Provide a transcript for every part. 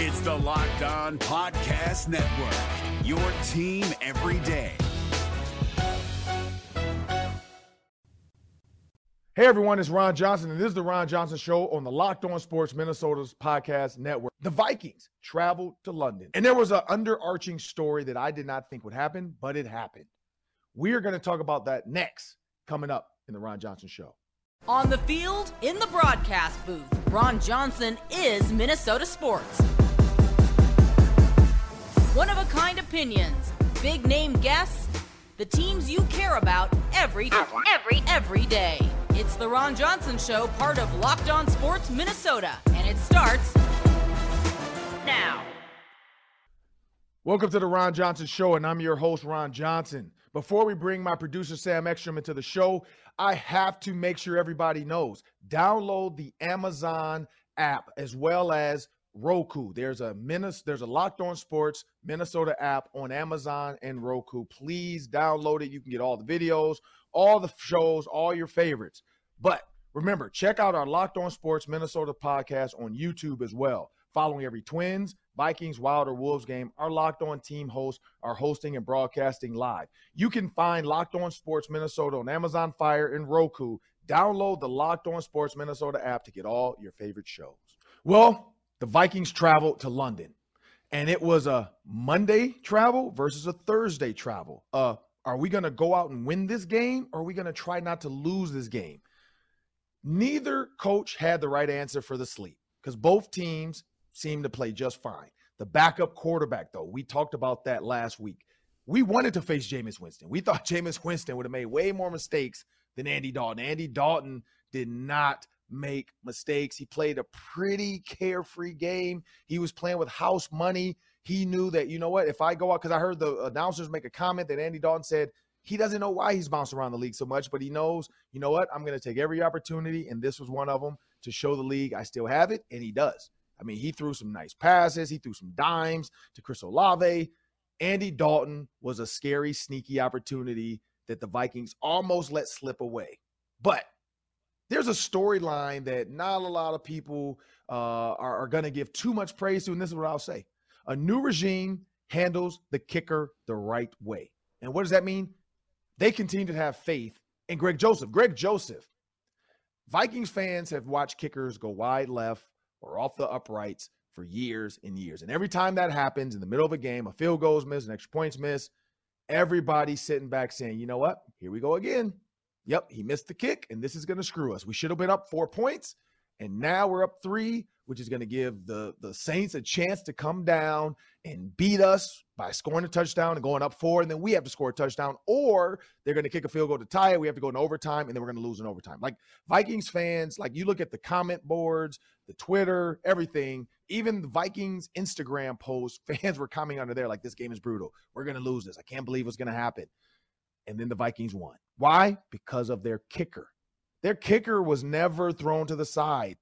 It's the Locked On Podcast Network, your team every day. Hey everyone, it's Ron Johnson, and this is the Ron Johnson Show on the Locked On Sports Minnesota's podcast network. The Vikings traveled to London, and there was an underarching story that I did not think would happen, but it happened. We are going to talk about that next, coming up in the Ron Johnson Show. On the field, in the broadcast booth, Ron Johnson is Minnesota sports. One of a kind opinions, big name guests, the teams you care about every every every day. It's the Ron Johnson Show, part of Locked On Sports Minnesota, and it starts now. Welcome to the Ron Johnson Show, and I'm your host, Ron Johnson. Before we bring my producer, Sam Ekstrom, into the show, I have to make sure everybody knows download the Amazon app as well as Roku. There's a Minnes- there's a Locked On Sports Minnesota app on Amazon and Roku. Please download it. You can get all the videos, all the shows, all your favorites. But remember, check out our Locked On Sports Minnesota podcast on YouTube as well. Following every Twins, Vikings, Wild, or Wolves game, our Locked On team hosts are hosting and broadcasting live. You can find Locked On Sports Minnesota on Amazon Fire and Roku. Download the Locked On Sports Minnesota app to get all your favorite shows. Well, the Vikings traveled to London, and it was a Monday travel versus a Thursday travel. Uh, are we going to go out and win this game, or are we going to try not to lose this game? Neither coach had the right answer for the sleep because both teams seemed to play just fine. The backup quarterback, though, we talked about that last week. We wanted to face Jameis Winston. We thought Jameis Winston would have made way more mistakes than Andy Dalton. Andy Dalton did not make mistakes. He played a pretty carefree game. He was playing with house money. He knew that, you know what, if I go out, because I heard the announcers make a comment that Andy Dalton said he doesn't know why he's bounced around the league so much, but he knows, you know what, I'm going to take every opportunity, and this was one of them to show the league I still have it, and he does. I mean, he threw some nice passes. He threw some dimes to Chris Olave. Andy Dalton was a scary, sneaky opportunity that the Vikings almost let slip away. But there's a storyline that not a lot of people uh, are, are going to give too much praise to. And this is what I'll say a new regime handles the kicker the right way. And what does that mean? They continue to have faith in Greg Joseph. Greg Joseph, Vikings fans have watched kickers go wide left or off the uprights for years and years. And every time that happens in the middle of a game, a field goal is missed, an extra point's missed, everybody's sitting back saying, you know what? Here we go again. Yep, he missed the kick, and this is going to screw us. We should have been up four points, and now we're up three, which is going to give the, the Saints a chance to come down and beat us by scoring a touchdown and going up four, and then we have to score a touchdown, or they're going to kick a field goal to tie it. We have to go in overtime, and then we're going to lose in overtime. Like Vikings fans, like you look at the comment boards, the Twitter, everything, even the Vikings Instagram posts, fans were commenting under there like, this game is brutal. We're going to lose this. I can't believe what's going to happen. And then the Vikings won. Why? Because of their kicker. Their kicker was never thrown to the side.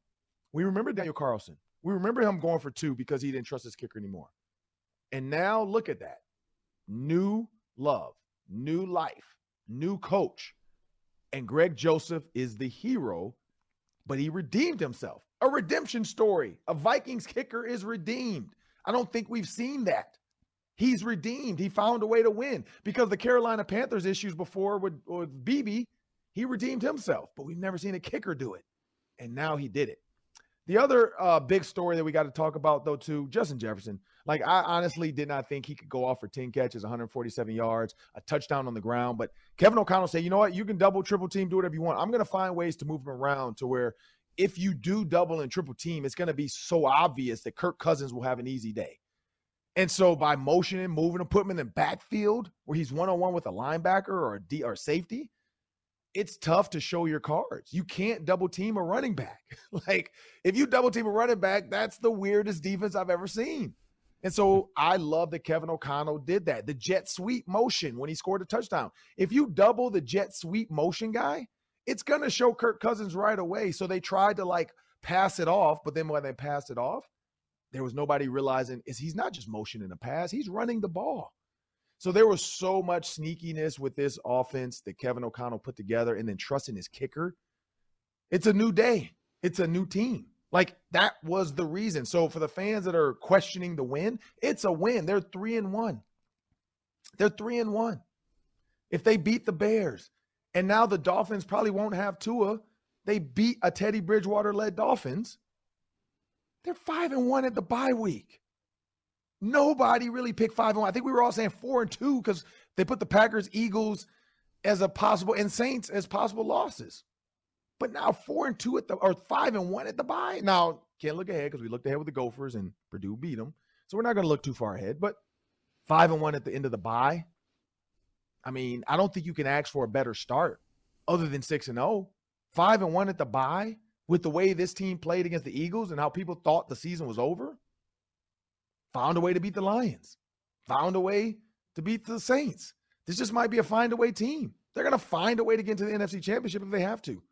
We remember Daniel Carlson. We remember him going for two because he didn't trust his kicker anymore. And now look at that. New love, new life, new coach. And Greg Joseph is the hero, but he redeemed himself. A redemption story. A Vikings kicker is redeemed. I don't think we've seen that. He's redeemed. He found a way to win because the Carolina Panthers issues before with, with Beebe, he redeemed himself, but we've never seen a kicker do it. And now he did it. The other uh, big story that we got to talk about, though, too, Justin Jefferson. Like, I honestly did not think he could go off for 10 catches, 147 yards, a touchdown on the ground. But Kevin O'Connell said, you know what? You can double, triple team, do whatever you want. I'm going to find ways to move him around to where if you do double and triple team, it's going to be so obvious that Kirk Cousins will have an easy day. And so by motioning, moving him, putting him in the backfield where he's one on one with a linebacker or a D or safety, it's tough to show your cards. You can't double team a running back. like if you double team a running back, that's the weirdest defense I've ever seen. And so hmm. I love that Kevin O'Connell did that. The jet sweep motion when he scored a touchdown. If you double the jet sweep motion guy, it's going to show Kirk Cousins right away. So they tried to like pass it off, but then when they passed it off, there was nobody realizing is he's not just motioning a pass, he's running the ball. So there was so much sneakiness with this offense that Kevin O'Connell put together and then trusting his kicker. It's a new day. It's a new team. Like that was the reason. So for the fans that are questioning the win, it's a win. They're three and one. They're three and one. If they beat the Bears, and now the Dolphins probably won't have Tua, they beat a Teddy Bridgewater led Dolphins. They're five and one at the bye week. Nobody really picked five and one. I think we were all saying four and two because they put the Packers, Eagles as a possible and Saints as possible losses. But now four and two at the or five and one at the bye. Now can't look ahead because we looked ahead with the Gophers and Purdue beat them. So we're not going to look too far ahead. But five and one at the end of the bye. I mean, I don't think you can ask for a better start other than six and zero. Oh. Five and one at the bye with the way this team played against the Eagles and how people thought the season was over. Found a way to beat the Lions. Found a way to beat the Saints. This just might be a find a way team. They're going to find a way to get into the NFC Championship if they have to.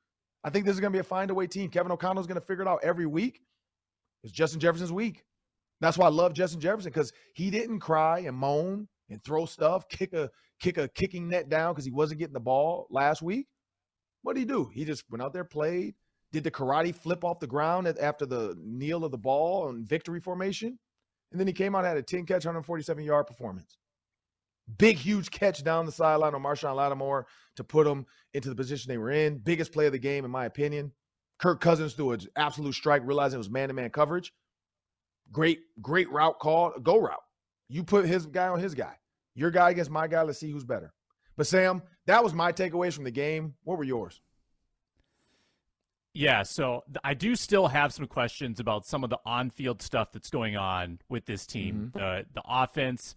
I think this is going to be a find a way team. Kevin O'Connell is going to figure it out every week. It's Justin Jefferson's week. That's why I love Justin Jefferson because he didn't cry and moan and throw stuff, kick a kick a kicking net down because he wasn't getting the ball last week. What did he do? He just went out there, played, did the karate flip off the ground after the kneel of the ball and victory formation, and then he came out had a 10 catch, 147 yard performance. Big, huge catch down the sideline on Marshon Lattimore to put them into the position they were in. Biggest play of the game, in my opinion. Kirk Cousins threw an absolute strike, realizing it was man to man coverage. Great, great route call, a go route. You put his guy on his guy. Your guy against my guy. Let's see who's better. But Sam, that was my takeaways from the game. What were yours? Yeah, so I do still have some questions about some of the on-field stuff that's going on with this team. Mm-hmm. The the offense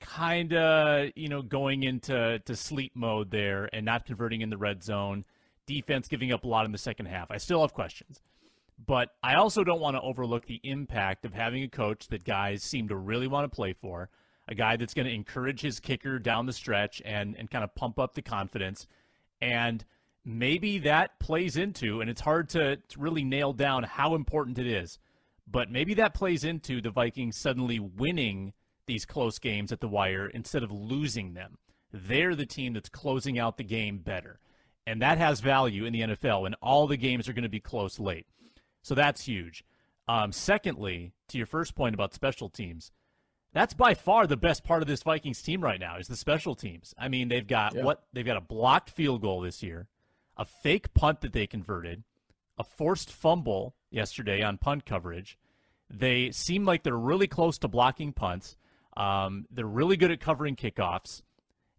kind of, you know, going into to sleep mode there and not converting in the red zone. Defense giving up a lot in the second half. I still have questions. But I also don't want to overlook the impact of having a coach that guys seem to really want to play for, a guy that's going to encourage his kicker down the stretch and, and kind of pump up the confidence. And maybe that plays into, and it's hard to, to really nail down how important it is, but maybe that plays into the Vikings suddenly winning these close games at the wire instead of losing them. They're the team that's closing out the game better. And that has value in the NFL, and all the games are going to be close late. So that's huge. Um, secondly, to your first point about special teams, that's by far the best part of this Vikings team right now is the special teams. I mean, they've got yeah. what they've got a blocked field goal this year, a fake punt that they converted, a forced fumble yesterday on punt coverage. They seem like they're really close to blocking punts. Um, they're really good at covering kickoffs,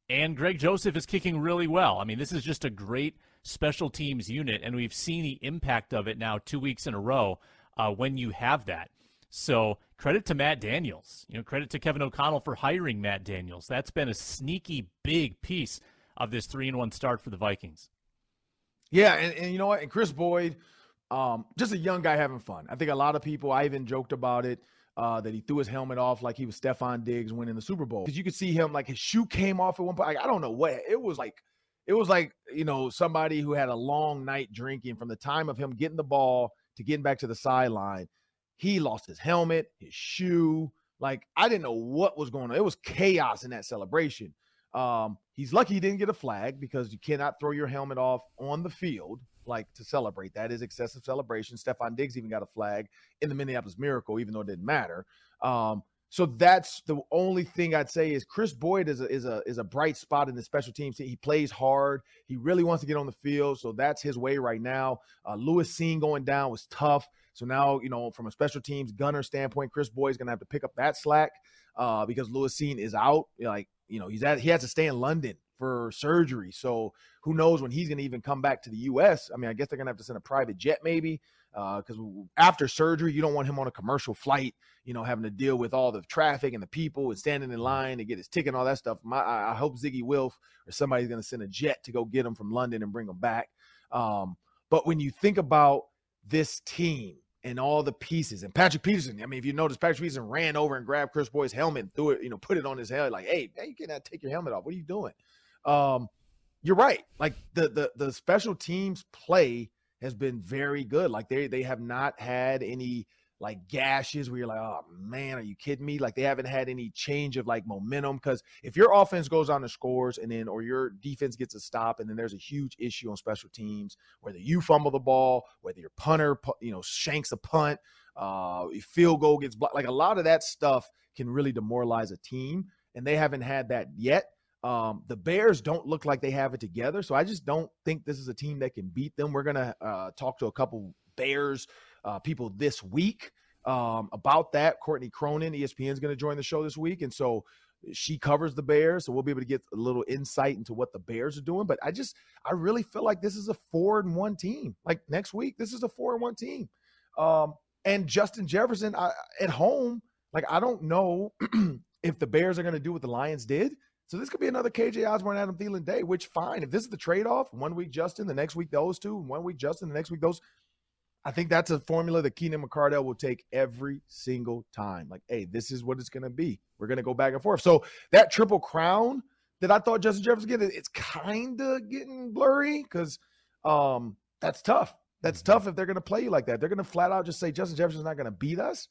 and Greg Joseph is kicking really well. I mean, this is just a great special teams unit, and we've seen the impact of it now two weeks in a row uh, when you have that. So credit to Matt Daniels. You know, credit to Kevin O'Connell for hiring Matt Daniels. That's been a sneaky big piece of this three and one start for the Vikings. Yeah, and, and you know what? And Kris Boyd, um, just a young guy having fun. I think a lot of people, I even joked about it. Uh, that he threw his helmet off like he was Stefon Diggs winning the Super Bowl. Because you could see him like his shoe came off at one point. Like, I don't know what it was like. It was like you know somebody who had a long night drinking from the time of him getting the ball to getting back to the sideline. He lost his helmet, his shoe. Like I didn't know what was going on. It was chaos in that celebration. Um, he's lucky he didn't get a flag because you cannot throw your helmet off on the field like to celebrate. That is excessive celebration. Stefon Diggs even got a flag in the Minneapolis Miracle, even though it didn't matter. Um, so that's the only thing I'd say is Kris Boyd is a is a is a bright spot in the special teams. He plays hard. He really wants to get on the field, so that's his way right now. Uh, Lewis Cine going down was tough. So now you know from a special teams gunner standpoint, Kris Boyd is going to have to pick up that slack uh, because Lewis Cine is out. Like you know he's at he has to stay in London for surgery. So who knows when he's going to even come back to the U.S. I mean, I guess they're going to have to send a private jet maybe because uh, after surgery, you don't want him on a commercial flight, you know, having to deal with all the traffic and the people and standing in line to get his ticket and all that stuff. My, I hope Zygi Wilf or somebody's going to send a jet to go get him from London and bring him back. Um, but when you think about this team and all the pieces and Patrick Peterson, I mean, if you notice, Patrick Peterson ran over and grabbed Kris Boyd's helmet and threw it, you know, put it on his head like, hey, man, you cannot take your helmet off. What are you doing? Um, you're right. Like the the the special teams play has been very good. Like they they have not had any like gashes where you're like, oh man, are you kidding me? Like they haven't had any change of like momentum. Because if your offense goes on and scores and then or your defense gets a stop and then there's a huge issue on special teams, whether you fumble the ball, whether your punter, you know, shanks a punt, uh, field goal gets blocked, like a lot of that stuff can really demoralize a team. And they haven't had that yet. Um, the Bears don't look like they have it together. So I just don't think this is a team that can beat them. We're to uh, talk to a couple Bears uh, people this week um, about that. Courtney Cronin, ESPN, is going to join the show this week. And so she covers the Bears. So we'll be able to get a little insight into what the Bears are doing. But I just, I really feel like this is a four and one team. Like next week, this is a four and one team. Um, and Justin Jefferson I, at home, like I don't know if the Bears are going to do what the Lions did so this could be another KJ Osborne, Adam Thielen day, which fine. If this is the trade-off, one week Justin, the next week those two, one week Justin, the next week those. I think that's a formula that Keenan McCardell will take every single time. Like, hey, this is what it's going to be. We're going to go back and forth. So that triple crown that I thought Justin Jefferson get, it's kind of getting blurry because um, that's tough. That's mm-hmm. tough if they're going to play you like that. They're going to flat out just say Justin Jefferson's not going to beat us.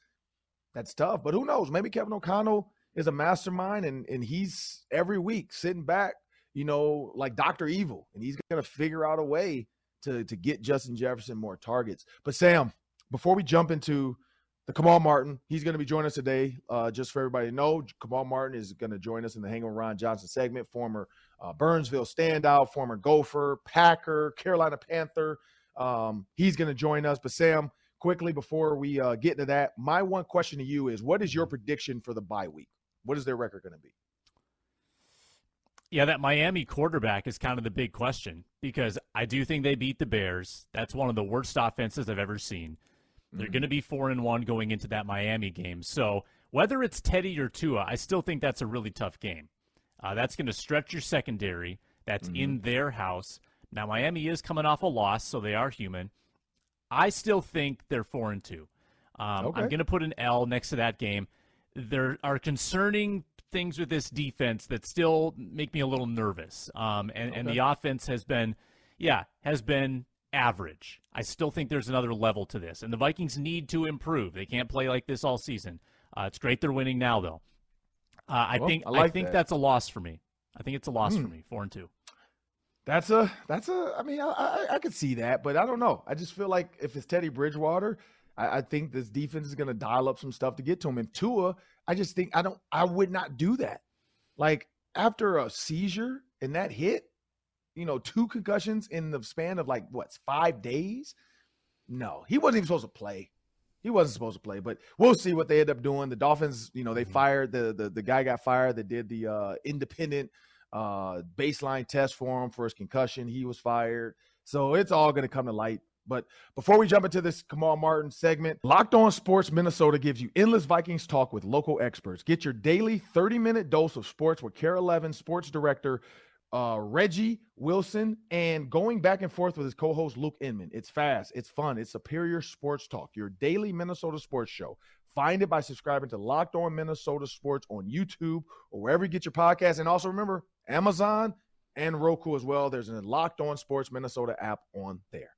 That's tough. But who knows? Maybe Kevin O'Connell is a mastermind and and he's every week sitting back, you know, like Dr. Evil, and he's gonna figure out a way to to get Justin Jefferson more targets. But Sam, before we jump into the Kamal Martin, he's going to be joining us today. Uh, just for everybody to know, Kamal Martin is going to join us in the Hang with Ron Johnson segment. Former uh, Burnsville standout, former Gopher, Packer, Carolina Panther. Um, he's going to join us. But Sam, quickly before we uh, get into that, my one question to you is: What is your prediction for the bye week? What is their record going to be? Yeah, that Miami quarterback is kind of the big question because I do think they beat the Bears. That's one of the worst offenses I've ever seen. They're mm-hmm. going to be four and one going into that Miami game. So whether it's Teddy or Tua, I still think that's a really tough game. Uh, that's going to stretch your secondary. That's mm-hmm. in their house. Now Miami is coming off a loss, so they are human. I still think they're four and two. Um, okay. I'm going to put an L next to that game there are concerning things with this defense that still make me a little nervous. Um, and, okay. and the offense has been, yeah, has been average. I still think there's another level to this, and the Vikings need to improve. They can't play like this all season. Uh, it's great they're winning now, though. Uh, I well, think I, like I think that. that's a loss for me. I think it's a loss for hmm. me. Four and two. That's a that's a. I mean, I, I I could see that, but I don't know. I just feel like if it's Teddy Bridgewater, I, I think this defense is going to dial up some stuff to get to him. And Tua, I just think I don't, I would not do that. Like after a seizure and that hit, you know, two concussions in the span of like what five days. No, he wasn't even supposed to play. He wasn't supposed to play, but we'll see what they end up doing. The Dolphins, you know, they mm-hmm. fired the the the guy got fired that did the uh independent uh baseline test for him for his concussion. He was fired. So it's all going to come to light but before we jump into this Kamal Martin segment, Locked On Sports Minnesota gives you endless Vikings talk with local experts. Get your daily 30 minute dose of sports with KARE 11 sports director uh, Reggie Wilson and going back and forth with his co host Luke Inman. It's fast, it's fun, it's superior sports talk, your daily Minnesota sports show. Find it by subscribing to Locked On Minnesota Sports on YouTube or wherever you get your podcast. And also remember, Amazon and Roku as well. There's a Locked On Sports Minnesota app on there.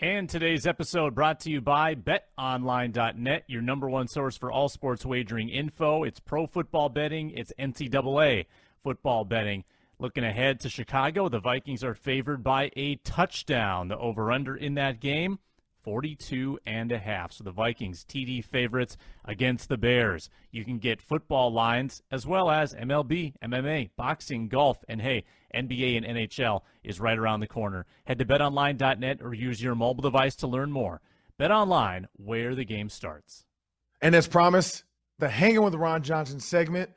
And today's episode brought to you by betonline.net, your number one source for all sports wagering info. It's pro football betting, it's NCAA football betting. Looking ahead to Chicago, the Vikings are favored by a touchdown. The over under in that game 42 and a half. So the Vikings TD favorites against the Bears. You can get football lines as well as MLB, MMA, boxing, golf, and hey, NBA and NHL is right around the corner. Head to betonline.net or use your mobile device to learn more. Bet online, where the game starts. And as promised, the Hanging with Ron Johnson segment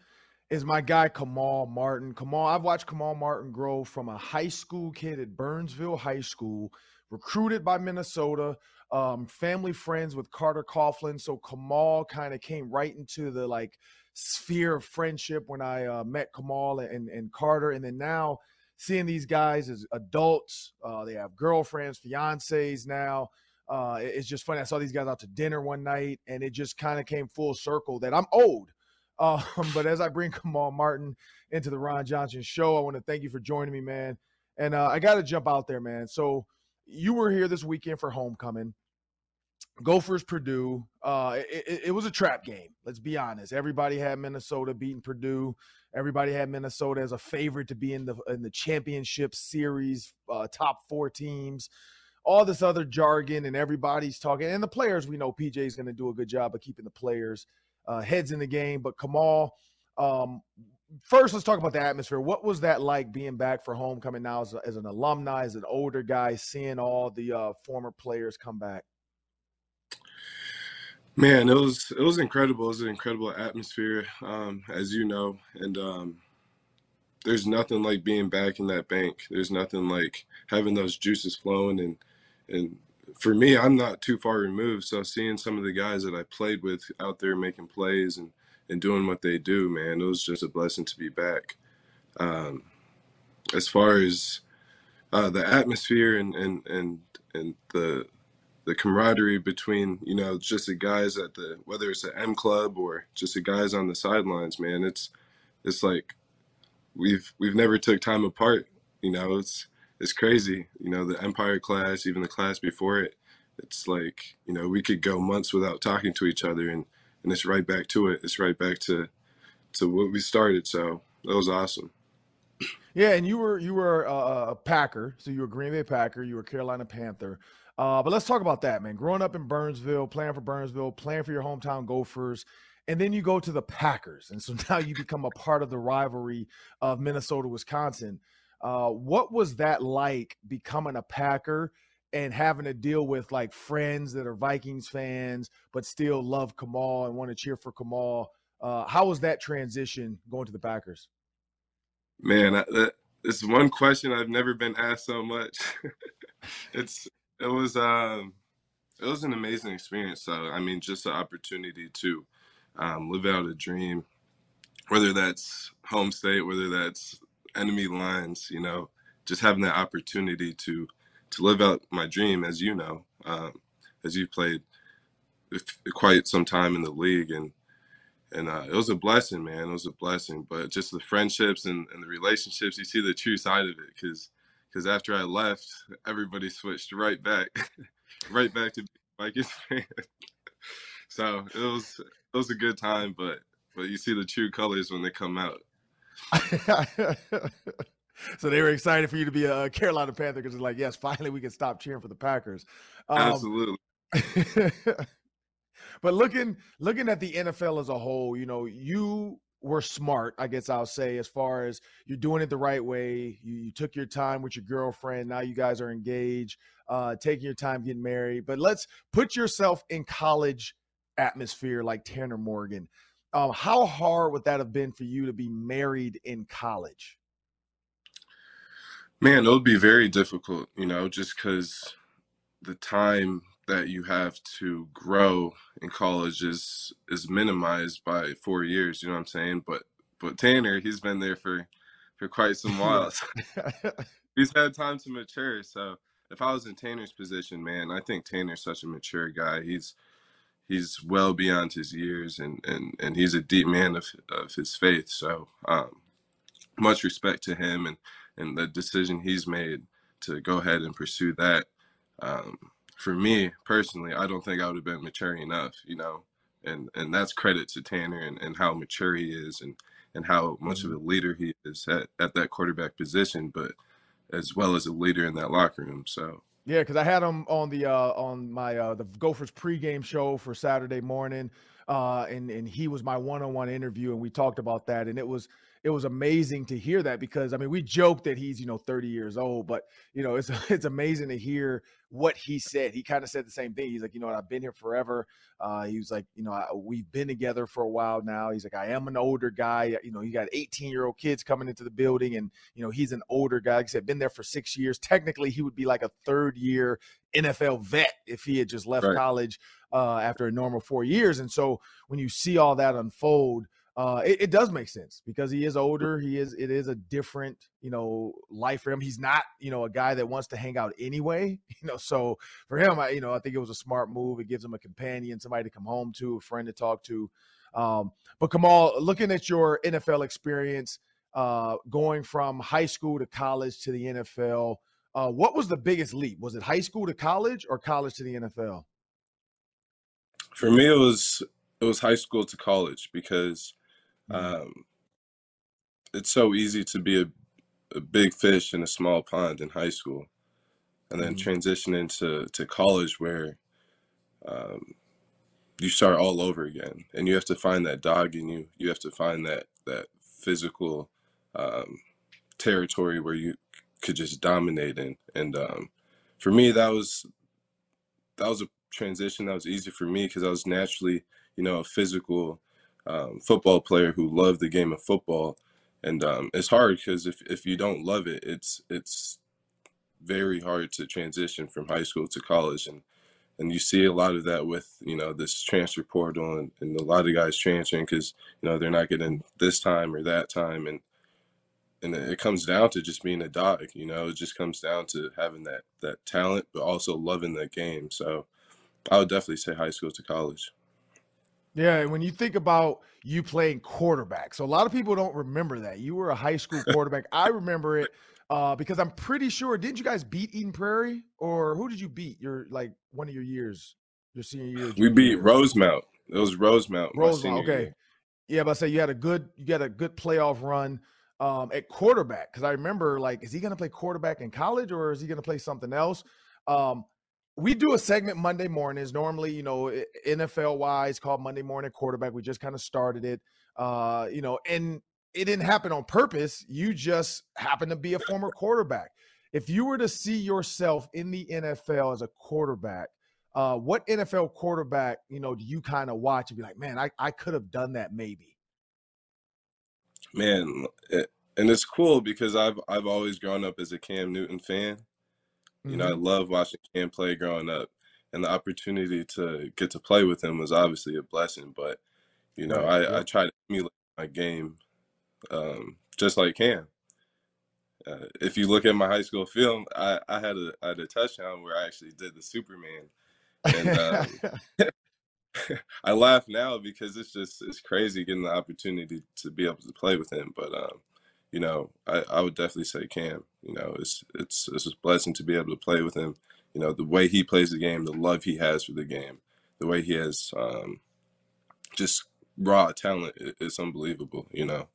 is my guy Kamal Martin. Kamal, I've watched Kamal Martin grow from a high school kid at Burnsville High School, recruited by Minnesota, um, family friends with Carter Coughlin. So Kamal kind of came right into the like sphere of friendship when I uh, met Kamal and, and Carter. And then now seeing these guys as adults, uh, they have girlfriends, fiancés now. Uh, it's just funny. I saw these guys out to dinner one night, and it just kind of came full circle that I'm old. Um, but as I bring Kamal Martin into the Ron Johnson show, I want to thank you for joining me, man. And uh, I got to jump out there, man. So you were here this weekend for homecoming. Gophers Purdue. Uh, it, it, was a trap game. Let's be honest. Everybody had Minnesota beating Purdue. Everybody had Minnesota as a favorite to be in the in the championship series, uh, top four teams. All this other jargon, and everybody's talking. And the players, we know PJ is going to do a good job of keeping the players uh, heads in the game. But Kamal, um, first, let's talk about the atmosphere. What was that like being back for homecoming now as, a, as an alumni, as an older guy, seeing all the uh, former players come back? Man, it was it was incredible. It was an incredible atmosphere, um, as you know, and um, there's nothing like being back in that bank. There's nothing like having those juices flowing, and and for me, I'm not too far removed. So seeing some of the guys that I played with out there making plays and and doing what they do, man, it was just a blessing to be back. Um, as far as uh, the atmosphere and and and and the the camaraderie between you know just the guys at the whether it's the M Club or just the guys on the sidelines, man. It's it's like we've we've never took time apart. You know, it's it's crazy. You know, the Empire class, even the class before it. It's like you know we could go months without talking to each other, and and it's right back to it. It's right back to to what we started. So that was awesome. Yeah, and you were you were a Packer, so you were Green Bay Packer, you were Carolina Panther. Uh, but let's talk about that, man. Growing up in Burnsville, playing for Burnsville, playing for your hometown Gophers, and then you go to the Packers, and so now you become a part of the rivalry of Minnesota, Wisconsin. Uh, what was that like becoming a Packer and having to deal with like friends that are Vikings fans but still love Kamal and want to cheer for Kamal? Uh, how was that transition going to the Packers? Man, that, it's one question I've never been asked so much. it's it was um, it was an amazing experience. So I mean, just the opportunity to um, live out a dream, whether that's home state, whether that's enemy lines, you know, just having that opportunity to to live out my dream, as you know, um, as you've played quite some time in the league, and and uh, it was a blessing, man. It was a blessing. But just the friendships and, and the relationships, you see the true side of it, because because after I left, everybody switched right back, right back to Vikings fan. so it was it was a good time, but but you see the true colors when they come out. so they were excited for you to be a Carolina Panther because they're like, yes, finally we can stop cheering for the Packers. Um, Absolutely. but looking looking at the NFL as a whole, you know, you were smart, I guess I'll say, as far as you're doing it the right way. You, you took your time with your girlfriend. Now you guys are engaged, uh, taking your time getting married. But let's put yourself in college atmosphere like Tanner Morgan. Um, how hard would that have been for you to be married in college? Man, it would be very difficult, you know, just because the time that you have to grow in college is is minimized by four years. You know what I'm saying? But but Tanner, he's been there for for quite some while. he's had time to mature. So if I was in Tanner's position, man, I think Tanner's such a mature guy. He's he's well beyond his years, and and and he's a deep man of of his faith. So um, much respect to him and and the decision he's made to go ahead and pursue that. Um, for me personally, I don't think I would have been mature enough, you know, and and that's credit to Tanner and, and how mature he is and and how much of a mm-hmm. leader he is at, at that quarterback position, but as well as a leader in that locker room. So yeah, because I had him on the uh, on my uh, the Gophers pregame show for Saturday morning, uh, and and he was my one-on-one interview, and we talked about that, and it was it was amazing to hear that because I mean we joke that he's you know 30 years old, but you know it's it's amazing to hear what he said. He kind of said the same thing. He's like, you know, what, I've been here forever. Uh, he was like, you know, I, we've been together for a while now. He's like, I am an older guy. You know, you got 18 year old kids coming into the building, and you know he's an older guy. Like I said, been there for six years. Technically, he would be like a third year NFL vet if he had just left right. college uh, after a normal four years. And so when you see all that unfold uh, it, it, does make sense because he is older. He is. It is a different, you know, life for him. He's not, you know, a guy that wants to hang out anyway. You know, so for him, I, you know, I think it was a smart move. It gives him a companion, somebody to come home to, a friend to talk to. Um, but Kamal, looking at your NFL experience, uh, going from high school to college to the NFL, uh, what was the biggest leap? Was it high school to college or college to the NFL? For me, it was it was high school to college because. Um, it's so easy to be a, a big fish in a small pond in high school, and then Mhm. transition into to college where um, you start all over again, and you have to find that dog in you. You have to find that that physical um, territory where you could just dominate in. And um, for me, that was that was a transition that was easy for me because I was naturally, you know, a physical um, football player who loved the game of football. And um, it's hard because if, if you don't love it, it's it's very hard to transition from high school to college. And and you see a lot of that with you know this transfer portal and, and a lot of guys transferring because you know they're not getting this time or that time and and it comes down to just being a dog you know it just comes down to having that that talent but also loving the game so i would definitely say high school to college Yeah, and when you think about you playing quarterback, so a lot of people don't remember that you were a high school quarterback. I remember it uh, because I'm pretty sure. Didn't you guys beat Eden Prairie, or who did you beat? Your like one of your years, your senior year. we beat year? rosemount it was rosemount Rosemount. Okay, year. yeah, but I say you had a good, you got a good playoff run um, at quarterback because I remember like, is he going to play quarterback in college or is he going to play something else? Um, we do a segment Monday mornings. Normally, you know, NFL wise, called Monday Morning Quarterback. We just kind of started it, uh, you know, and it didn't happen on purpose. You just happen to be a former quarterback. If you were to see yourself in the NFL as a quarterback, uh, what NFL quarterback, you know, do you kind of watch and be like, man, I, I could have done that maybe? man it, and it's cool because i've i've always grown up as a cam newton fan You know, I Mhm. love watching Cam play growing up, and the opportunity to get to play with him was obviously a blessing. But you know, Right, I, I try to emulate my game, um, just like Cam. Uh, if you look at my high school film, I, I had a I had a touchdown where I actually did the Superman, and um, I laugh now because it's just it's crazy getting the opportunity to be able to play with him. But um, you know, I, I would definitely say Cam. You know, it's it's it's a blessing to be able to play with him. You know, the way he plays the game, the love he has for the game, the way he has um, just raw talent is unbelievable. You know.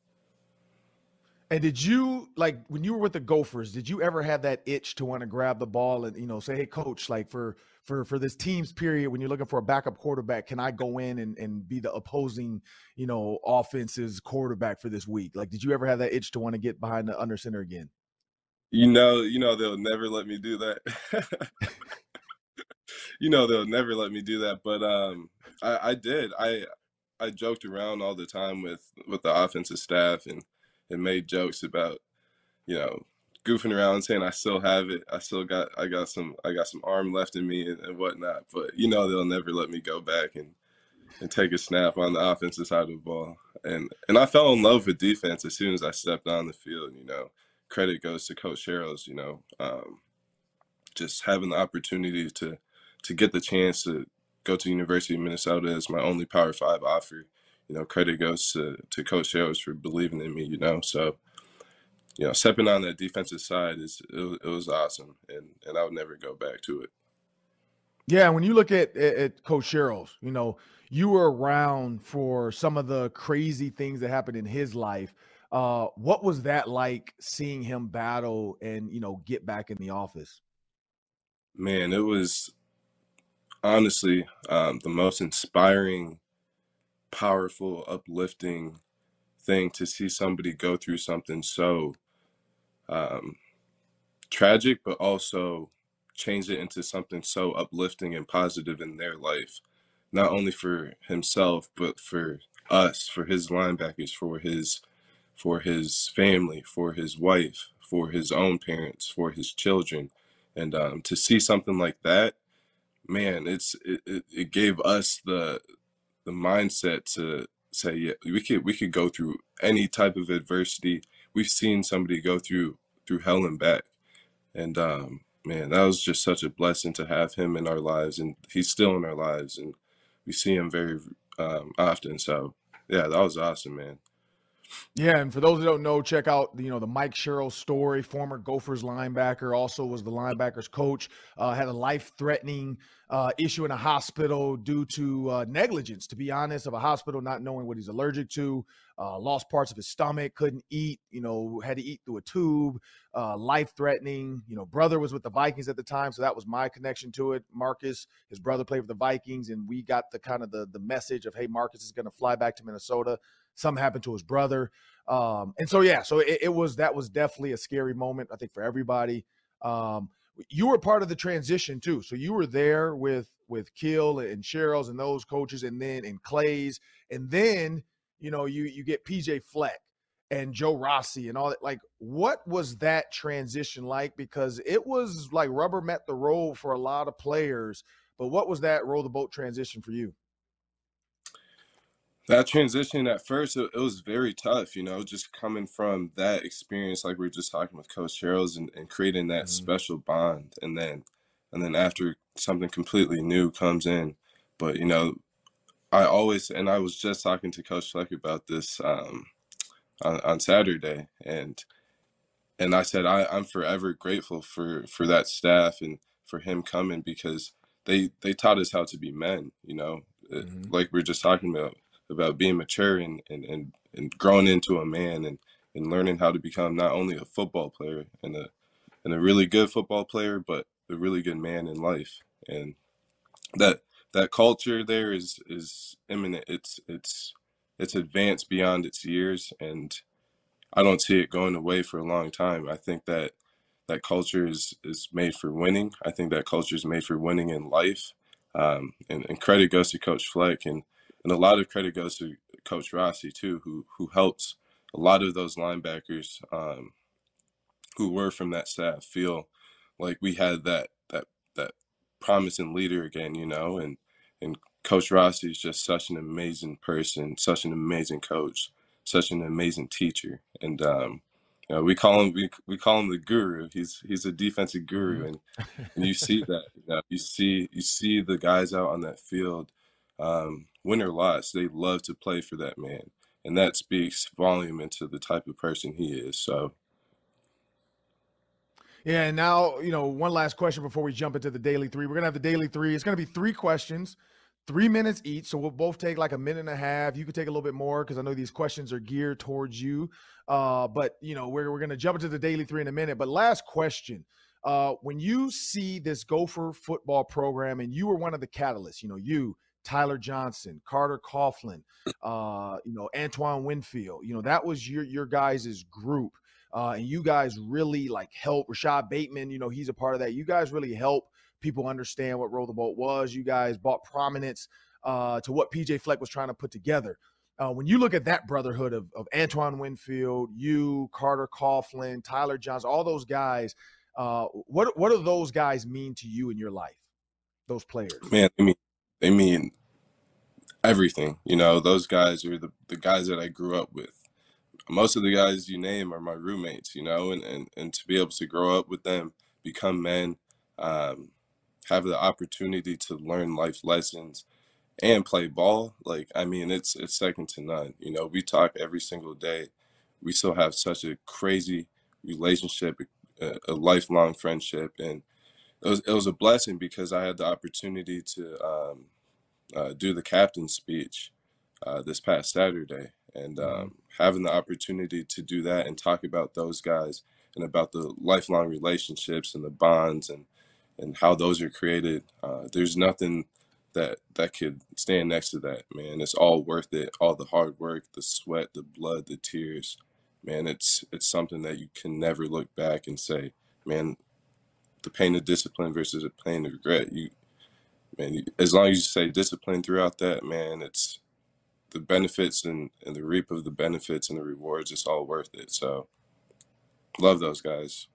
And did you like when you were with the Gophers? Did you ever have that itch to want to grab the ball and you know say, "Hey, coach, like for for for this team's period, when you're looking for a backup quarterback, can I go in and and be the opposing you know offense's quarterback for this week?" Like, did you ever have that itch to want to get behind the under center again? You know, you know they'll never let me do that. you know they'll never let me do that. But um, I, I did. I I joked around all the time with with the offensive staff and and made jokes about you know goofing around saying I still have it. I still got I got some I got some arm left in me and, and whatnot. But you know they'll never let me go back and and take a snap on the offensive side of the ball. And and I fell in love with defense as soon as I stepped on the field. You know, credit goes to Coach Sherels. You know, um, just having the opportunity to to get the chance to go to University of Minnesota as my only Power Five offer. You know, credit goes to to Coach Sherels for believing in me. You know, so you know, stepping on that defensive side is it, was- it was awesome, and and I would never go back to it. Yeah, when you look at, at, at Coach Sherels, you know, you were around for some of the crazy things that happened in his life. Uh, what was that like seeing him battle and you know get back in the office? Man, it was honestly um, the most inspiring, powerful, uplifting thing to see somebody go through something so um, tragic, but also change it into something so uplifting and positive in their life, not only for himself, but for us, for his linebackers, for his for his family, for his wife, for his own parents, for his children, and um, to see something like that, man, it's it, it, it gave us the the mindset to say, yeah, we could we could go through any type of adversity. We've seen somebody go through through hell and back, and um, man, that was just such a blessing to have him in our lives, and he's still in our lives, and we see him very um, often. So yeah, that was awesome, man. Yeah, and for those who don't know, check out you know the Mike Sherrill story. Former Gophers linebacker, also was the linebackers coach. Uh, had a life-threatening uh, issue in a hospital due to uh, negligence. To be honest, of a hospital not knowing what he's allergic to. Uh, lost parts of his stomach, couldn't eat. You know, had to eat through a tube. Uh, life-threatening. You know, brother was with the Vikings at the time, so that was my connection to it. Marcus, his brother played for the Vikings, and we got the kind of the the message of hey, Marcus is going to fly back to Minnesota something happened to his brother. Um, and so yeah, so it, it, was that was definitely a scary moment, I think, for everybody. Um, you were part of the transition too. So you were there with with Kill and Sherels and those coaches, and then and Claeys, and then you know you you get PJ Fleck and Joe Rossi and all that. Like, what was that transition like? Because it was like rubber met the road for a lot of players. But what was that roll the boat transition for you? That transition at first it, it, was very tough you know just coming from that experience like we are just talking with coach sherels and, and creating that mm-hmm. special bond and then and then after something completely new comes in but you know i always and i was just talking to coach fleck about this um, on, on saturday and and i said I, i'm forever grateful for for that staff and for him coming because they they taught us how to be men you know mm-hmm. like we are just talking about about being mature and, and, and, and growing into a man and, and learning how to become not only a football player and a and a really good football player, but a really good man in life. And that that culture there is is imminent. It's it's it's advanced beyond its years, and I don't see it going away for a long time. I think that that culture is is made for winning. I think that culture is made for winning in life. Um, and, and credit goes to Coach Fleck and and a lot of credit goes to Coach Rossi too, who who helps a lot of those linebackers um, who were from that staff feel like we had that that that promising leader again, you know, and and Coach Rossi is just such an amazing person, such an amazing coach, such an amazing teacher, and um, you know, we call him we, we call him the guru. He's he's a defensive guru, and, and you see that. You, know, you see you see the guys out on that field um, win or loss, they love to play for that man. And that speaks volume into the type of person he is. So, yeah. And now, you know, one last question before we jump into the daily three. We're going to have the daily three. It's going to be three questions, three minutes each. So we'll both take like a minute and a half. You could take a little bit more because I know these questions are geared towards you. Uh, but, you know, we're, we're going to jump into the daily three in a minute. But last question. Uh, when you see this Gopher football program and you were one of the catalysts, you know, you, Tyler Johnson, Carter Coughlin, uh, you know, Antoine Winfield. You know, that was your your guys' group. Uh, and you guys really like help Rashod Bateman, you know, he's a part of that. You guys really help people understand what Roll the Boat was. You guys brought prominence uh, to what PJ Fleck was trying to put together. Uh, when you look at that brotherhood of, of Antoine Winfield, you, Carter Coughlin, Tyler Johnson, all those guys, uh, what what do those guys mean to you in your life? Those players, man. I mean, they mean everything. You know, those guys are the, the guys that I grew up with. Most of the guys you name are my roommates, you know, and, and, and to be able to grow up with them, become men, um, have the opportunity to learn life lessons and play ball, like I mean, it's it's second to none. You know, we talk every single day. We still have such a crazy relationship, a, a lifelong friendship, and it was it was a blessing because I had the opportunity to um, uh, do the captain's speech uh, this past Saturday, and mm-hmm. um, having the opportunity to do that and talk about those guys and about the lifelong relationships and the bonds and and how those are created. Uh, there's nothing that that could stand next to that, man. It's all worth it. All the hard work, the sweat, the blood, the tears, man. It's it's something that you can never look back and say, man, the pain of discipline versus the pain of regret. You, man, as long as you say discipline throughout that, man, it's the benefits and, and the reap of the benefits and the rewards. It's all worth it. So, love those guys.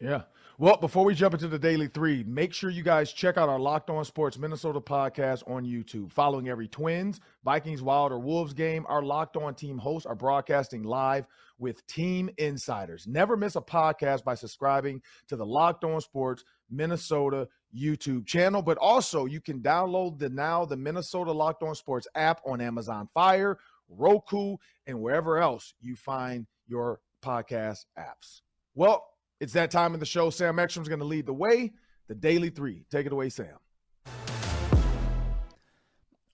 Yeah. Well, before we jump into the daily three, make sure you guys check out our Locked On Sports Minnesota podcast on YouTube. Following every Twins, Vikings, Wild, or Wolves game, our Locked On team hosts are broadcasting live with team insiders. Never miss a podcast by subscribing to the Locked On Sports Minnesota YouTube channel, but also you can download the now the Minnesota Locked On Sports app on Amazon Fire Roku, and wherever else you find your podcast apps. Well, it's that time in the show. Sam Ekstrom's going to lead the way. The Daily Three. Take it away, Sam.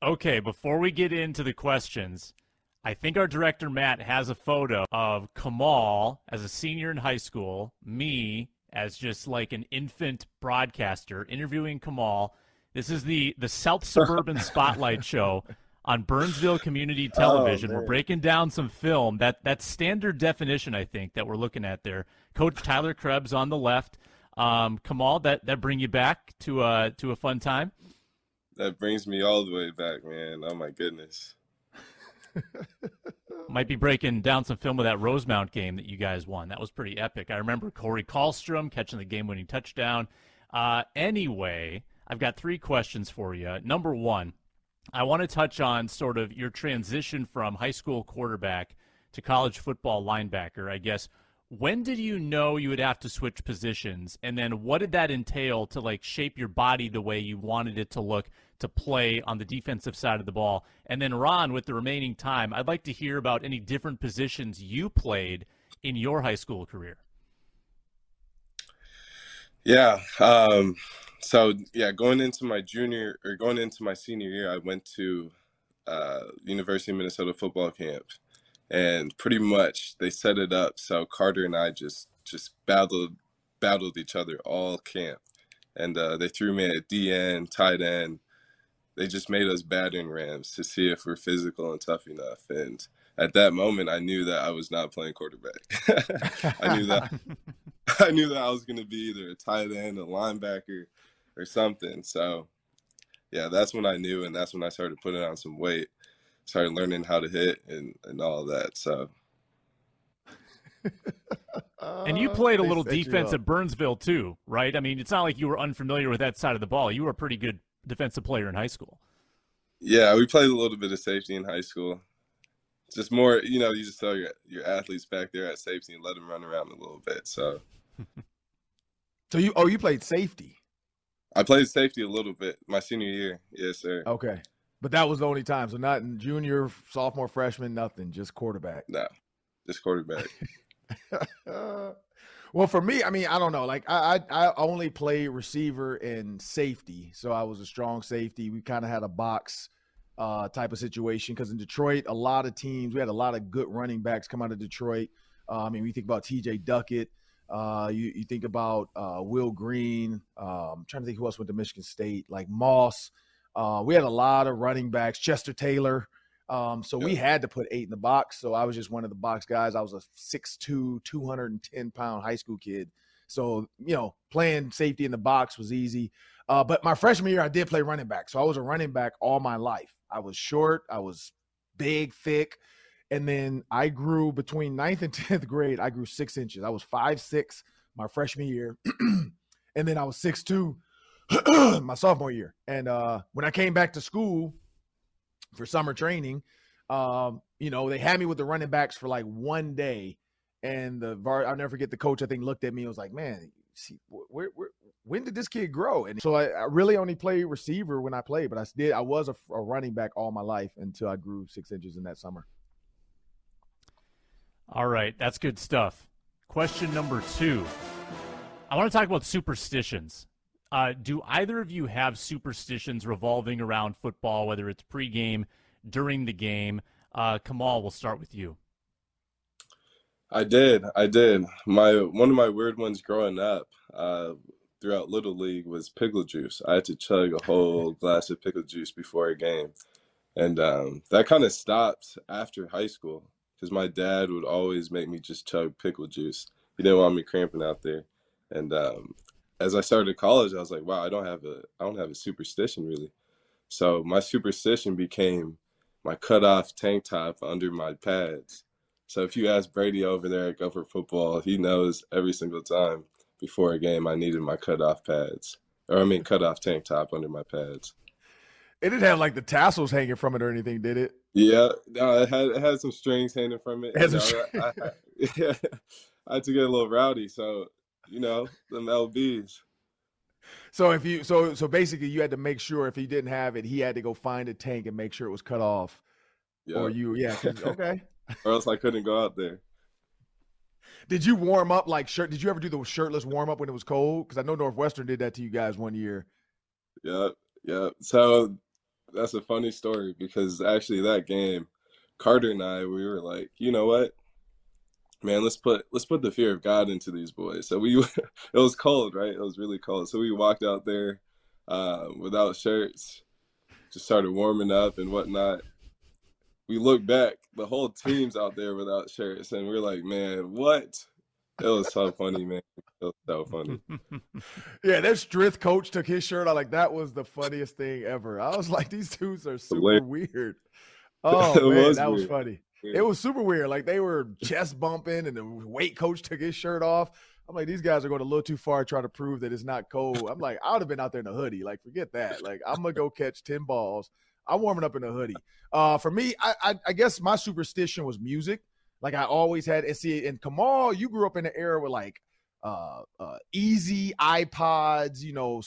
Okay, before we get into the questions, I think our director Matt has a photo of Kamal as a senior in high school, me as just like an infant broadcaster interviewing Kamal. This is the the South Suburban Spotlight show on Burnsville Community oh, Television. Oh, we're breaking down some film. That that's standard definition, I think, that we're looking at there. Coach Tyler Krebs on the left. Um, Kamal, that that bring you back to a to a fun time. That brings me all the way back, man. Oh my goodness. Might be breaking down some film of that Rosemount game that you guys won. That was pretty epic. I remember Corey Kallstrom catching the game-winning touchdown. Uh, anyway, I've got three questions for you. Number one, I want to touch on sort of your transition from high school quarterback to college football linebacker. I guess when did you know you would have to switch positions, and then what did that entail to like shape your body the way you wanted it to look to play on the defensive side of the ball. And then, Ron, with the remaining time, I'd like to hear about any different positions you played in your high school career. Yeah. Um, so, yeah, going into my junior or going into my senior year, I went to uh, University of Minnesota football camp. And pretty much they set it up so Carter and I just just battled battled each other all camp and uh, they threw me at DN, tight end, they just made us battering rams to see if we're physical and tough enough. And at that moment, I knew that I was not playing quarterback. I knew that I knew that I was going to be either a tight end, a linebacker, or something. So, yeah, that's when I knew, and that's when I started putting on some weight, started learning how to hit and and all that. So. and you uh, played a little defense at Burnsville too, right? I mean, it's not like you were unfamiliar with that side of the ball. You were a pretty good defensive player in high school. Yeah, we played a little bit of safety in high school. Just more, you know, you just throw your your athletes back there at safety and let them run around a little bit. So, so you oh you played safety. I played safety a little bit my senior year. Yes, sir. Okay, but that was the only time. So not in junior, sophomore, freshman, nothing. Just quarterback. No, just quarterback. Well, for me, I mean, I don't know. Like I, I, I only play receiver and safety, so I was a strong safety. We kind of had a box uh, type of situation because in Detroit, a lot of teams we had a lot of good running backs come out of Detroit. Uh, I mean, we think about T.J. Duckett. Uh, you, you think about uh, Will Green. Um, I'm trying to think who else went to Michigan State, like Moss. Uh, we had a lot of running backs. Chester Taylor. Um, so we had to put eight in the box. So I was just one of the box guys. I was a 6'2, 210 pound high school kid. So, you know, playing safety in the box was easy. Uh, but my freshman year, I did play running back. So I was a running back all my life. I was short, I was big, thick. And then I grew between ninth and 10th grade, I grew six inches. I was five six my freshman year. and then I was six two my sophomore year. And uh, when I came back to school, for summer training. Um, you know, they had me with the running backs for like one day, and the VAR. I'll never forget the coach. I think looked at me and was like, "Man, see, where, where, when did this kid grow?" And so I, I, really only played receiver when I played, but I did. I was a, a running back all my life until I grew six inches in that summer. All right, that's good stuff. Question number two. I want to talk about superstitions. Uh, do either of you have superstitions revolving around football, whether it's pregame, during the game? Uh, Kamal, we'll start with you. I did. I did. My one of my weird ones growing up uh, throughout Little League was pickle juice. I had to chug a whole glass of pickle juice before a game, and um, that kind of stopped after high school because my dad would always make me just chug pickle juice. He didn't want me cramping out there, and um, as I started college, I was like, wow, I don't have a I don't have a superstition really. So my superstition became my cutoff tank top under my pads. So if you ask Brady over there at Gopher Football, he knows every single time before a game I needed my cutoff pads. Or I mean cutoff tank top under my pads. It didn't have like the tassels hanging from it or anything, did it? Yeah, no, it had it had some strings hanging from it. it know, I, I, yeah, I had to get a little rowdy, so you know, the LBs. So if you so so basically you had to make sure if he didn't have it, he had to go find a tank and make sure it was cut off. Yeah. Or you, yeah, okay. or else I couldn't go out there. Did you warm up like shirt? Did you ever do the shirtless warm up when it was cold? Because I know Northwestern did that to you guys one year. Yeah, yeah. So that's a funny story because actually that game, Carter and I, we were like, you know what, man, let's put let's put the fear of God into these boys. So we, it was cold, right? It was really cold. So we walked out there uh, without shirts, just started warming up and whatnot. We look back, the whole team's out there without shirts, and we're like, man, what? It was so funny, man. It was so funny. Yeah, that strength coach took his shirt off. Like that was the funniest thing ever. I was like, these dudes are super weird. Oh man, was that was funny. It was super weird. Like they were chest bumping, and the weight coach took his shirt off. I'm like, these guys are going a little too far trying to prove that it's not cold. I'm like, I would have been out there in a hoodie. Like, forget that. Like, I'm gonna go catch ten balls. I'm warming up in a hoodie. Uh, for me, I, I, I guess my superstition was music. Like I always had. And see, and Kamal, you grew up in an era with like uh, uh, easy iPods, you know,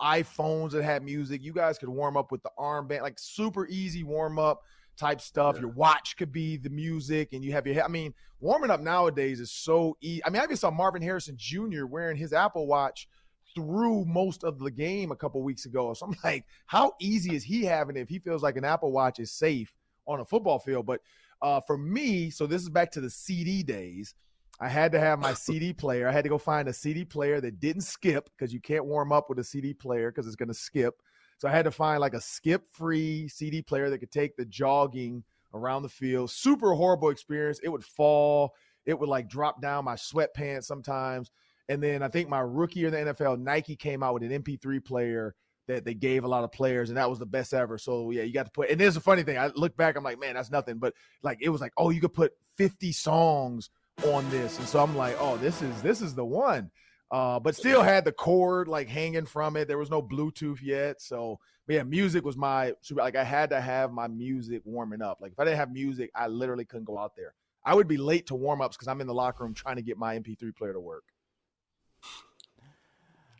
iPhones that had music. You guys could warm up with the armband, like super easy warm up type stuff. Yeah. Your watch could be the music, and you have your. I mean, warming up nowadays is so easy. I mean, I even saw Marvin Harrison Jr. wearing his Apple Watch through most of the game a couple weeks ago. So I'm like, how easy is he having it if he feels like an Apple Watch is safe on a football field? But uh, for me, so this is back to the CD days. I had to have my CD player. I had to go find a CD player that didn't skip because you can't warm up with a CD player because it's going to skip. So I had to find like a skip free CD player that could take the jogging around the field. Super horrible experience. It would fall, it would like drop down my sweatpants sometimes. And then I think my rookie year in the NFL, Nike came out with an MP3 player that they gave a lot of players, and that was the best ever. So yeah, you got to put. And there's a funny thing. I look back, I'm like, man, that's nothing. But like, it was like, oh, you could put 50 songs on this, and so I'm like, oh, this is this is the one. Uh, but still had the cord like hanging from it. There was no Bluetooth yet, so but yeah, music was my super. Like I had to have my music warming up. Like if I didn't have music, I literally couldn't go out there. I would be late to warm ups because I'm in the locker room trying to get my MP3 player to work.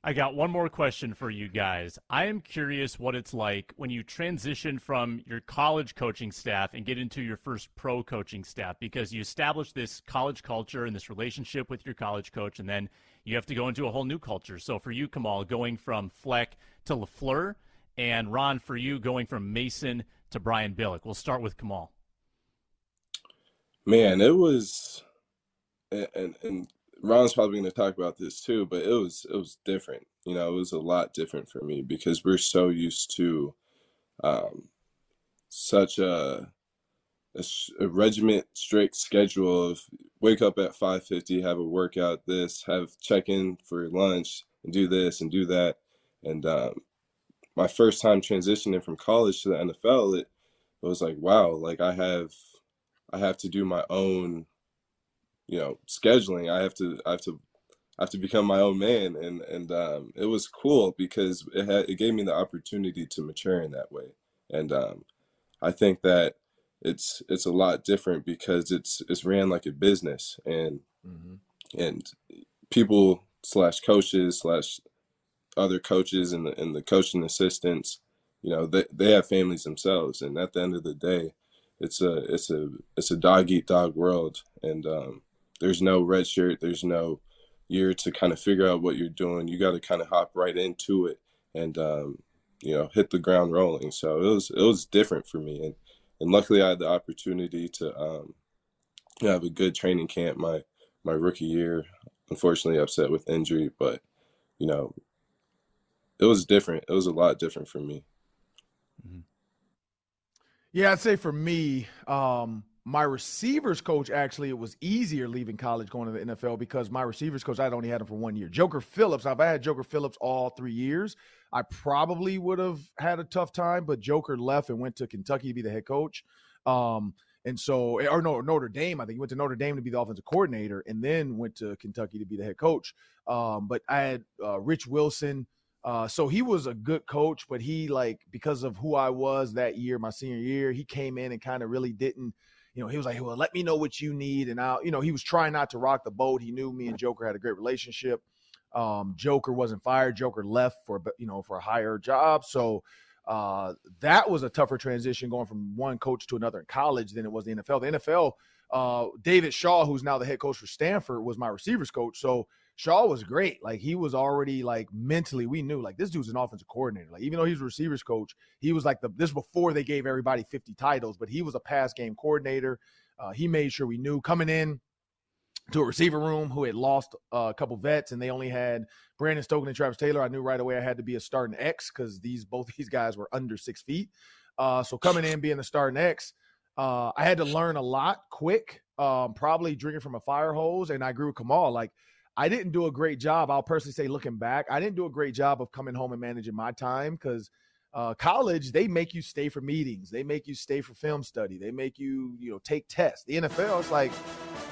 I got one more question for you guys. I am curious what it's like when you transition from your college coaching staff and get into your first pro coaching staff because you establish this college culture and this relationship with your college coach, and then you have to go into a whole new culture. So for you, Kamal, going from Fleck to LaFleur, and Ron, for you, going from Mason to Brian Billick. We'll start with Kamal. Man, it was, and, and, Ron's probably going to talk about this too, but it was it was different. You know, it was a lot different for me because we're so used to um, such a regiment strict schedule of wake up at 5:50, have a workout, this, have check in for lunch, and do this and do that. And um, my first time transitioning from college to the NFL, it, it was like, wow, like I have I have to do my own, you know, scheduling. I have to I have to I have to become my own man, and and um, it was cool because it had it gave me the opportunity to mature in that way, and um, I think that it's it's a lot different because it's it's ran like a business, and and people slash coaches slash other coaches and the and the coaching assistants, you know, they they have families themselves, and at the end of the day, it's a it's a it's a dog eat dog world, and um, there's no red shirt, there's no year to kind of figure out what you're doing. You got to kind of hop right into it, and um, you know, hit the ground rolling. So it was it was different for me, and and luckily I had the opportunity to um, have a good training camp my my rookie year. Unfortunately, upset with injury, but you know, it was different. It was a lot different for me. Yeah, I'd say for me, um, my receivers coach actually it was easier leaving college going to the NFL because my receivers coach I'd only had him for one year. Joker Phillips, if I had Joker Phillips all three years, I probably would have had a tough time. But Joker left and went to Kentucky to be the head coach. Um, and so, or no, Notre Dame. I think he went to Notre Dame to be the offensive coordinator, and then went to Kentucky to be the head coach. Um, but I had uh, Rich Wilson. Uh, so he was a good coach, but he like because of who I was that year, my senior year, he came in and kind of really didn't, you know, he was like, well, let me know what you need, and I'll, you know, he was trying not to rock the boat. He knew me and Joker had a great relationship. Um, Joker wasn't fired. Joker left for, you know, for a higher job. So uh, that was a tougher transition going from one coach to another in college than it was the NFL. The NFL, uh, David Shaw, who's now the head coach for Stanford, was my receivers coach. So Shaw was great. Like he was already like mentally, we knew like this dude's an offensive coordinator. Like even though he's a receivers coach, he was like the this before they gave everybody 50 titles, but he was a pass game coordinator. Uh, he made sure we knew coming in to a receiver room who had lost uh, a couple vets and they only had Brandon Stokley and Travis Taylor. I knew right away I had to be a starting X because these both these guys were under six feet. Uh, so coming in being the starting X, uh, I had to learn a lot quick. Um, probably drinking from a fire hose, and I grew with Kamal. Like I didn't do a great job. I'll personally say, looking back, I didn't do a great job of coming home and managing my time because uh, college they make you stay for meetings, they make you stay for film study, they make you you know take tests. The NFL is like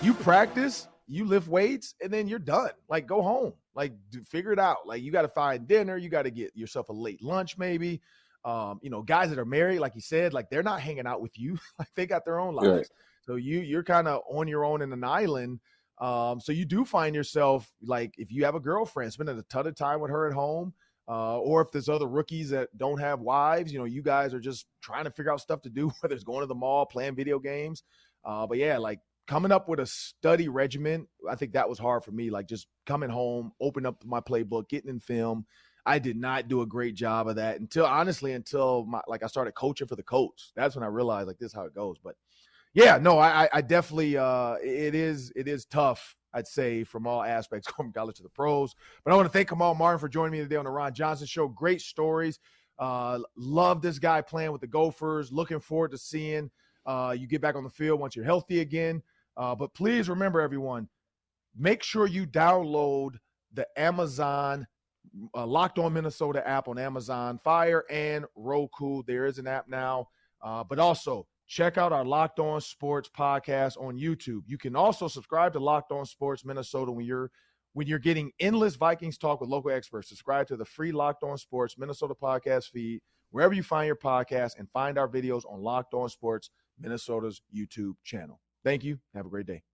you practice, you lift weights, and then you're done. Like go home, like do, figure it out. Like you got to find dinner, you got to get yourself a late lunch, maybe. Um, you know, guys that are married, like you said, like they're not hanging out with you, like they got their own lives. Right. So you you're kind of on your own in an island um, so you do find yourself like if you have a girlfriend, spending a ton of time with her at home, uh, or if there's other rookies that don't have wives, you know, you guys are just trying to figure out stuff to do, whether it's going to the mall, playing video games. Uh, but yeah, like coming up with a study regimen, I think that was hard for me. Like just coming home, open up my playbook, getting in film. I did not do a great job of that until honestly, until my like I started coaching for the coach. That's when I realized like this is how it goes. But yeah, no, I, I definitely uh, it is it is tough. I'd say from all aspects, from college to the pros. But I want to thank Kamal Martin for joining me today on the Ron Johnson Show. Great stories. Uh, love this guy playing with the Gophers. Looking forward to seeing uh, you get back on the field once you're healthy again. Uh, but please remember, everyone, make sure you download the Amazon uh, Locked On Minnesota app on Amazon Fire and Roku. There is an app now, uh, but also check out our Locked On Sports podcast on YouTube. You can also subscribe to Locked On Sports Minnesota when you're when you're getting endless Vikings talk with local experts. Subscribe to the free Locked On Sports Minnesota podcast feed wherever you find your podcast and find our videos on Locked On Sports Minnesota's YouTube channel. Thank you. Have a great day.